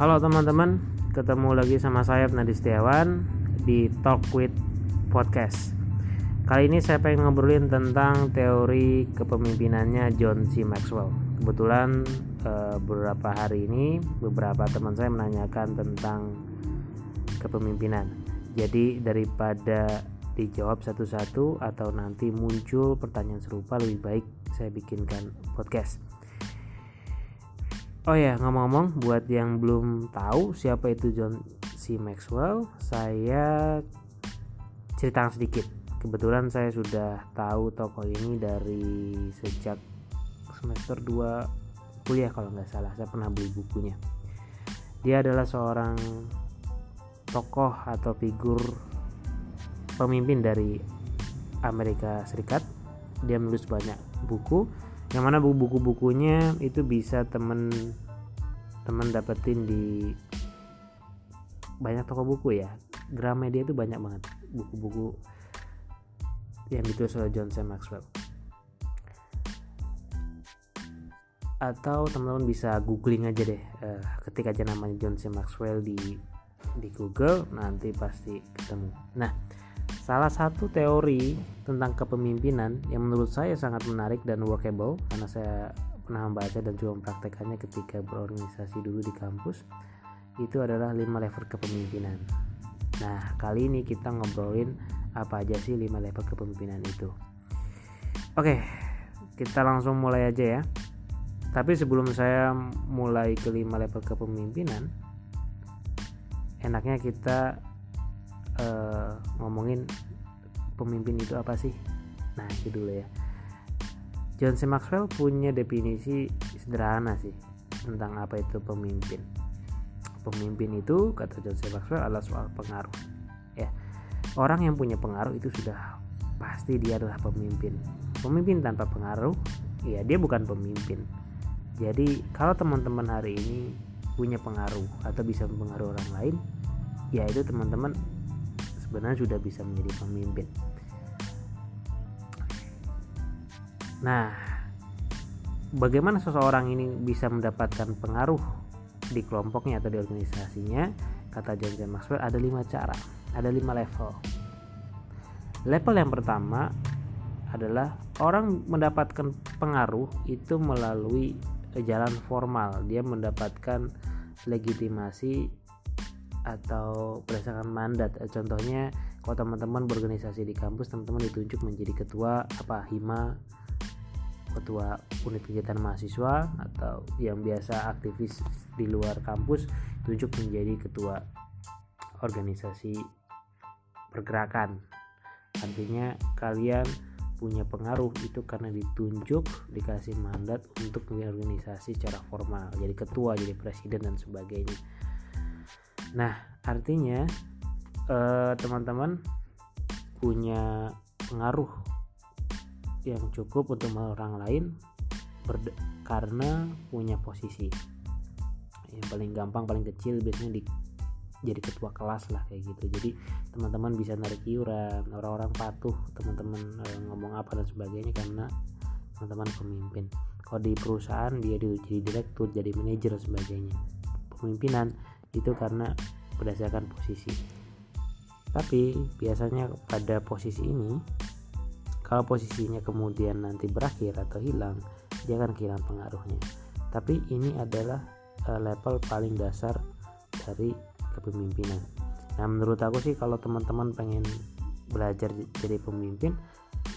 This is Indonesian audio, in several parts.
Halo teman-teman, ketemu lagi sama saya Nadi Setiawan di Talk with Podcast. Kali ini saya pengen ngobrolin tentang teori kepemimpinannya John C. Maxwell. Kebetulan eh, beberapa hari ini beberapa teman saya menanyakan tentang kepemimpinan. Jadi daripada dijawab satu-satu atau nanti muncul pertanyaan serupa lebih baik saya bikinkan podcast. Oh ya, ngomong-ngomong, buat yang belum tahu siapa itu John C. Maxwell, saya ceritakan sedikit. Kebetulan saya sudah tahu tokoh ini dari sejak semester 2 kuliah kalau nggak salah. Saya pernah beli bukunya. Dia adalah seorang tokoh atau figur pemimpin dari Amerika Serikat. Dia menulis banyak buku yang mana buku-bukunya itu bisa temen temen dapetin di banyak toko buku ya Gramedia itu banyak banget buku-buku yang ditulis oleh John C. Maxwell atau teman-teman bisa googling aja deh uh, ketik aja namanya John C. Maxwell di di Google nanti pasti ketemu nah Salah satu teori tentang kepemimpinan yang menurut saya sangat menarik dan workable karena saya pernah membaca dan juga mempraktekannya ketika berorganisasi dulu di kampus itu adalah lima level kepemimpinan. Nah, kali ini kita ngobrolin apa aja sih lima level kepemimpinan itu. Oke, kita langsung mulai aja ya. Tapi sebelum saya mulai ke lima level kepemimpinan, enaknya kita uh, ngomongin pemimpin itu apa sih? Nah itu dulu ya. John C. Maxwell punya definisi sederhana sih tentang apa itu pemimpin. Pemimpin itu kata John C. Maxwell adalah soal pengaruh ya. Orang yang punya pengaruh itu sudah pasti dia adalah pemimpin. Pemimpin tanpa pengaruh ya dia bukan pemimpin. Jadi kalau teman-teman hari ini punya pengaruh atau bisa mempengaruhi orang lain ya itu teman-teman sebenarnya sudah bisa menjadi pemimpin. Nah, bagaimana seseorang ini bisa mendapatkan pengaruh di kelompoknya atau di organisasinya? Kata John J. Maxwell ada lima cara, ada lima level. Level yang pertama adalah orang mendapatkan pengaruh itu melalui jalan formal. Dia mendapatkan legitimasi atau berdasarkan mandat. Eh, contohnya kalau teman-teman berorganisasi di kampus teman-teman ditunjuk menjadi ketua apa hima ketua unit kegiatan mahasiswa atau yang biasa aktivis di luar kampus tunjuk menjadi ketua organisasi pergerakan. Artinya kalian punya pengaruh. Itu karena ditunjuk dikasih mandat untuk organisasi secara formal. Jadi ketua jadi presiden dan sebagainya Nah, artinya eh, teman-teman punya pengaruh yang cukup untuk orang lain karena punya posisi. Yang paling gampang, paling kecil biasanya di jadi ketua kelas lah kayak gitu. Jadi teman-teman bisa narik iuran, orang-orang patuh, teman-teman eh, ngomong apa dan sebagainya karena teman-teman pemimpin. Kalau di perusahaan dia jadi direktur, jadi manajer dan sebagainya. Pemimpinan itu karena berdasarkan posisi. Tapi biasanya pada posisi ini kalau posisinya kemudian nanti berakhir atau hilang dia akan kehilangan pengaruhnya. Tapi ini adalah uh, level paling dasar dari kepemimpinan. Nah menurut aku sih kalau teman-teman pengen belajar jadi pemimpin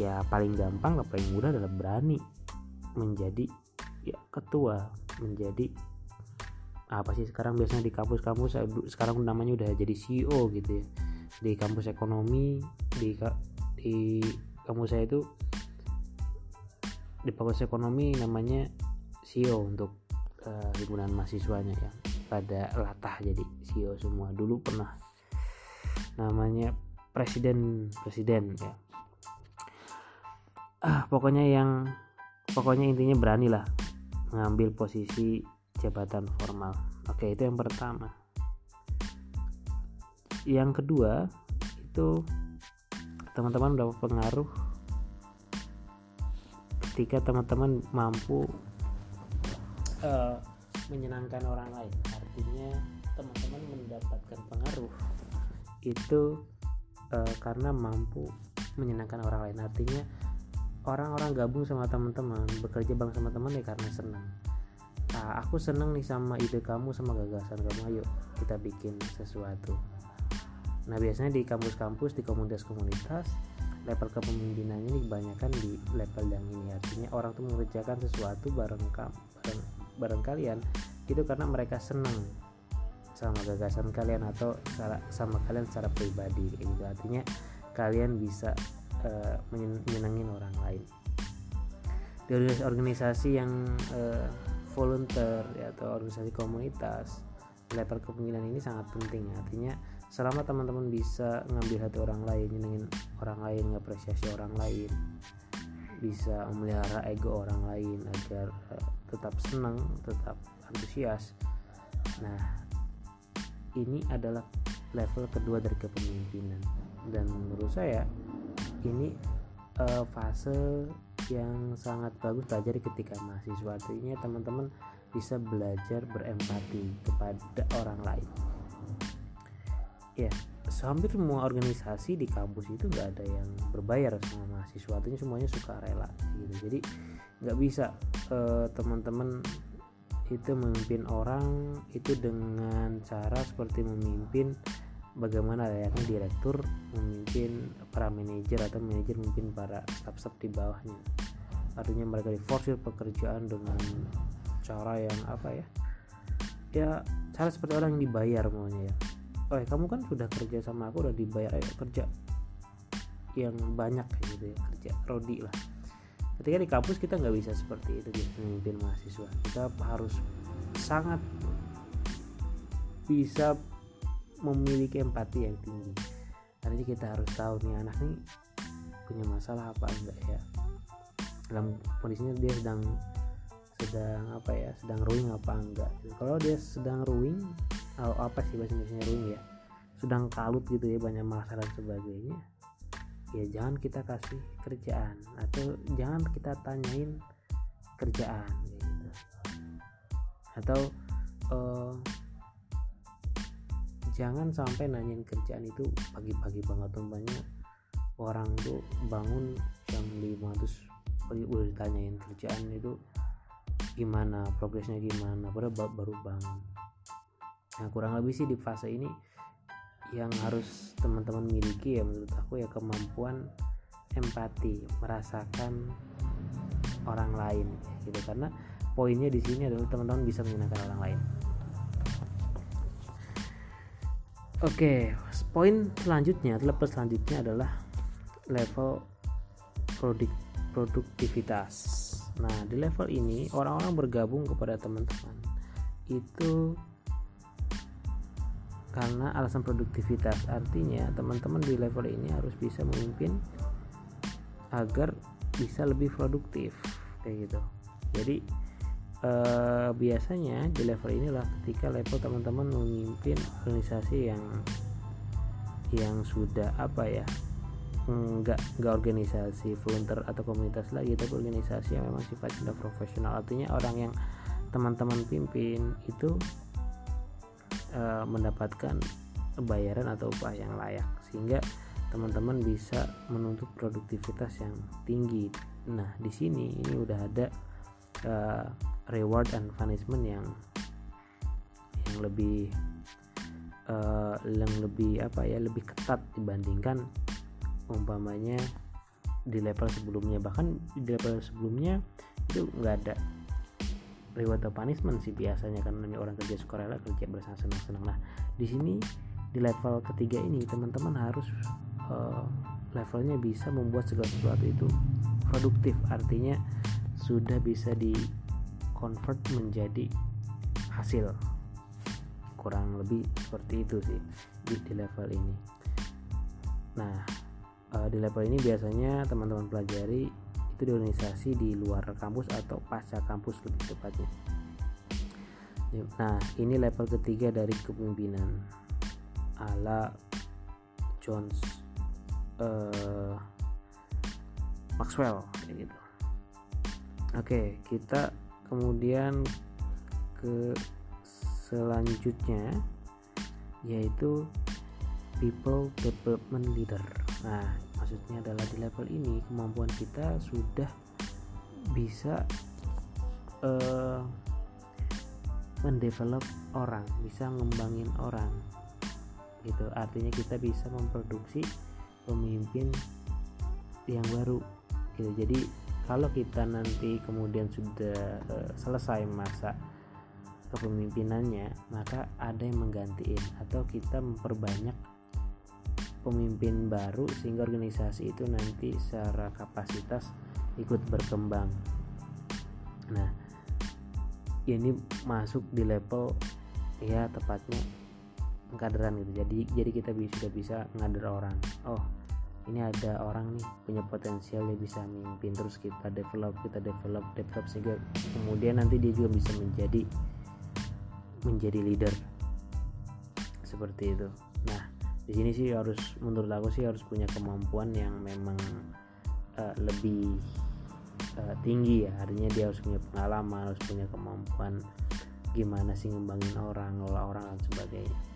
ya paling gampang apa yang mudah adalah berani menjadi ya ketua menjadi apa sih sekarang biasanya di kampus-kampus sekarang namanya udah jadi CEO gitu ya. Di kampus ekonomi di di kampus saya itu di fakultas ekonomi namanya CEO untuk uh, himpunan mahasiswanya ya. Pada latah jadi CEO semua. Dulu pernah namanya presiden presiden ya. Ah pokoknya yang pokoknya intinya berani lah mengambil posisi jabatan formal. Oke itu yang pertama. Yang kedua itu teman-teman dapat pengaruh ketika teman-teman mampu uh, menyenangkan orang lain? Artinya teman-teman mendapatkan pengaruh itu uh, karena mampu menyenangkan orang lain. Artinya orang-orang gabung sama teman-teman bekerja bareng sama teman ya karena senang nah, aku seneng nih sama ide kamu sama gagasan kamu. Ayo kita bikin sesuatu. Nah biasanya di kampus-kampus di komunitas-komunitas level kepemimpinannya ini kebanyakan di level yang ini. Artinya orang tuh mengerjakan sesuatu bareng bareng, bareng kalian itu karena mereka senang sama gagasan kalian atau sama kalian secara pribadi gitu. Artinya kalian bisa uh, menyenangin orang lain. Di organisasi yang uh, volunteer ya, atau organisasi komunitas level kepemimpinan ini sangat penting. Artinya selama teman-teman bisa ngambil hati orang lain nyenengin orang lain ngapresiasi orang lain bisa memelihara ego orang lain agar uh, tetap senang tetap antusias. Nah ini adalah level kedua dari kepemimpinan. Dan menurut saya ini uh, fase yang sangat bagus belajar ketika mahasiswa. Artinya teman-teman bisa belajar berempati kepada orang lain. Ya hampir semua organisasi di kampus itu nggak ada yang berbayar sama mahasiswa. Artinya semuanya suka rela gitu. Jadi nggak bisa uh, teman-teman itu memimpin orang itu dengan cara seperti memimpin bagaimana layaknya direktur memimpin para manajer atau manajer memimpin para staff-staff di bawahnya. Artinya mereka diforsir pekerjaan dengan cara yang apa ya? Ya cara seperti orang yang dibayar maunya ya. Oh kamu kan sudah kerja sama aku udah dibayar ayo kerja. Yang banyak gitu ya kerja rodi lah. Ketika di kampus kita nggak bisa seperti itu di memimpin mahasiswa. Kita harus sangat bisa memiliki empati yang tinggi. Artinya kita harus tahu nih anak nih punya masalah apa enggak ya? Dalam kondisinya dia sedang sedang apa ya sedang ruing apa enggak? Kalau dia sedang ruing oh, apa sih bahasa Indonesia ruing ya? Sedang kalut gitu ya banyak masalah dan sebagainya ya jangan kita kasih kerjaan atau jangan kita tanyain kerjaan gitu. Atau uh, jangan sampai nanyain kerjaan itu pagi-pagi banget umpamanya orang tuh bangun jam 5 terus pagi udah ditanyain kerjaan itu gimana progresnya gimana baru baru bangun. Nah kurang lebih sih di fase ini yang harus teman-teman miliki ya menurut aku ya kemampuan empati merasakan orang lain gitu. Karena poinnya di sini adalah teman-teman bisa menyenangkan orang lain oke poin selanjutnya level selanjutnya adalah level produk produktivitas. Nah di level ini orang-orang bergabung kepada teman-teman. Itu karena alasan produktivitas. Artinya teman-teman di level ini harus bisa memimpin agar bisa lebih produktif kayak gitu. Jadi eh, biasanya di level inilah ketika level teman-teman memimpin organisasi yang yang sudah apa ya enggak enggak organisasi volunteer atau komunitas lagi tapi organisasi yang memang sifatnya profesional artinya orang yang teman-teman pimpin itu uh, mendapatkan bayaran atau upah yang layak sehingga teman-teman bisa menuntut produktivitas yang tinggi. Nah, di sini ini udah ada uh, reward and punishment yang yang lebih uh, yang lebih apa ya lebih ketat dibandingkan umpamanya di level sebelumnya. Bahkan di level sebelumnya itu nggak ada reward atau punishment sih biasanya kan orang kerja sukarela kerja bersama senang-senang nah di sini di level ketiga ini teman-teman harus uh, levelnya bisa membuat segala sesuatu itu produktif. Artinya sudah bisa di convert menjadi hasil. Kurang lebih seperti itu sih di, di level ini. Nah uh, di level ini biasanya teman-teman pelajari itu di organisasi di luar kampus atau pasca kampus lebih tepatnya. Nah ini level ketiga dari kepemimpinan. Ala Jones uh, Maxwell kayak gitu. Oke kita kemudian ke selanjutnya yaitu people development leader. Nah maksudnya adalah di level ini kemampuan kita sudah bisa uh, mendevelop orang bisa ngembangin orang gitu. Artinya kita bisa memproduksi pemimpin yang baru gitu. Jadi kalau kita nanti kemudian sudah uh, selesai masa kepemimpinannya maka ada yang menggantiin atau kita memperbanyak pemimpin baru sehingga organisasi itu nanti secara kapasitas ikut berkembang. Nah ini masuk di level ya tepatnya pengkaderan gitu. Jadi jadi kita bisa sudah bisa ngader orang. Oh ini ada orang nih punya potensial dia bisa mimpin terus kita develop kita develop develop sehingga kemudian nanti dia juga bisa menjadi menjadi leader. Seperti itu. Nah di sini sih harus menurut aku sih harus punya kemampuan yang memang uh, lebih uh, tinggi ya. Artinya dia harus punya pengalaman harus punya kemampuan gimana sih ngembangin orang ngelola orang dan sebagainya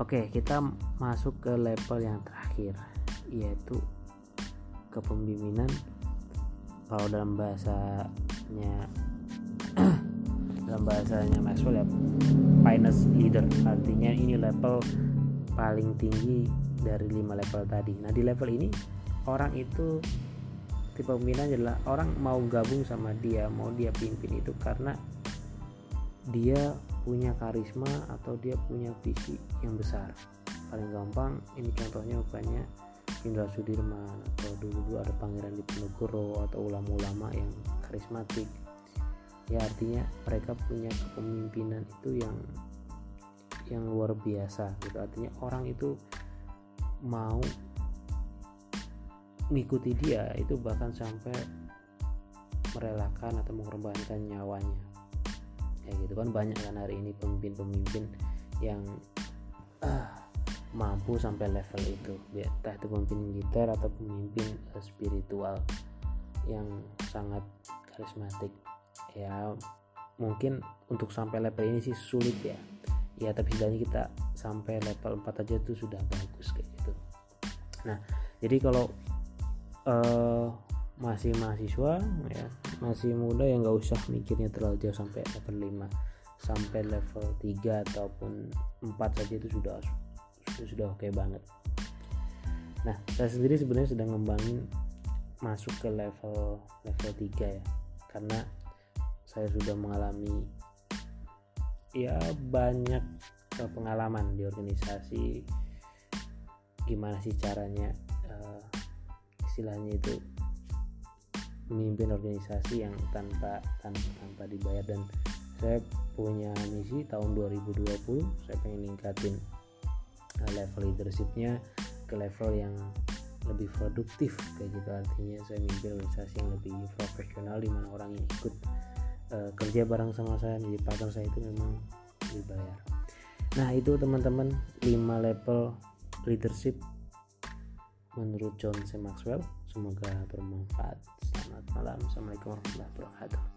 oke kita masuk ke level yang terakhir yaitu kepemimpinan kalau dalam bahasanya dalam bahasanya Maxwell ya finance leader. Artinya ini level paling tinggi dari lima level tadi. Nah di level ini orang itu tipe pemimpin adalah orang mau gabung sama dia mau dia pimpin itu karena dia punya karisma atau dia punya visi yang besar. Paling gampang ini contohnya banyak Indra Sudirman atau dulu dulu ada Pangeran Diponegoro atau ulama-ulama yang karismatik. Ya artinya mereka punya kepemimpinan itu yang yang luar biasa gitu. Artinya orang itu mau mengikuti dia itu bahkan sampai merelakan atau mengorbankan nyawanya ya gitu kan banyak kan hari ini pemimpin-pemimpin yang uh, mampu sampai level itu. Entah itu pemimpin militer atau pemimpin uh, spiritual yang sangat karismatik. Ya mungkin untuk sampai level ini sih sulit ya. Ya tapi setidaknya kita sampai level 4 aja itu sudah bagus kayak gitu. Nah jadi kalau uh, masih mahasiswa ya masih muda ya nggak usah mikirnya terlalu jauh sampai level 5 sampai level 3 ataupun 4 saja itu sudah sudah, sudah oke okay banget. Nah saya sendiri sebenarnya sedang ngembangin masuk ke level level 3 ya. Karena saya sudah mengalami ya banyak pengalaman di organisasi. Gimana sih caranya istilahnya itu memimpin organisasi yang tanpa tanpa tanpa dibayar dan saya punya misi tahun 2020 saya pengen ningkatin uh, level leadershipnya ke level yang lebih produktif kayak gitu artinya saya memimpin organisasi yang lebih profesional di mana orang yang ikut uh, kerja bareng sama saya menjadi partner saya itu memang dibayar nah itu teman-teman 5 level leadership menurut John C. Maxwell. Semoga bermanfaat. Selamat malam. Assalamualaikum warahmatullahi wabarakatuh.